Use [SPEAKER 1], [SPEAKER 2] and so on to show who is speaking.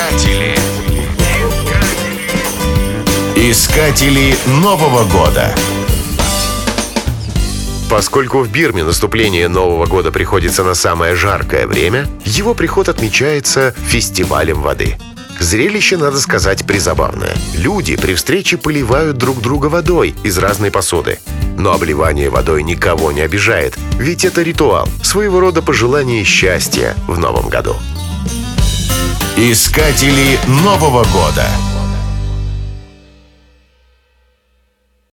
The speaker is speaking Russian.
[SPEAKER 1] Искатели. Искатели Нового года.
[SPEAKER 2] Поскольку в Бирме наступление Нового года приходится на самое жаркое время, его приход отмечается фестивалем воды. Зрелище, надо сказать, призабавное. Люди при встрече поливают друг друга водой из разной посуды. Но обливание водой никого не обижает, ведь это ритуал, своего рода пожелание счастья в новом году.
[SPEAKER 1] Искатели Нового года.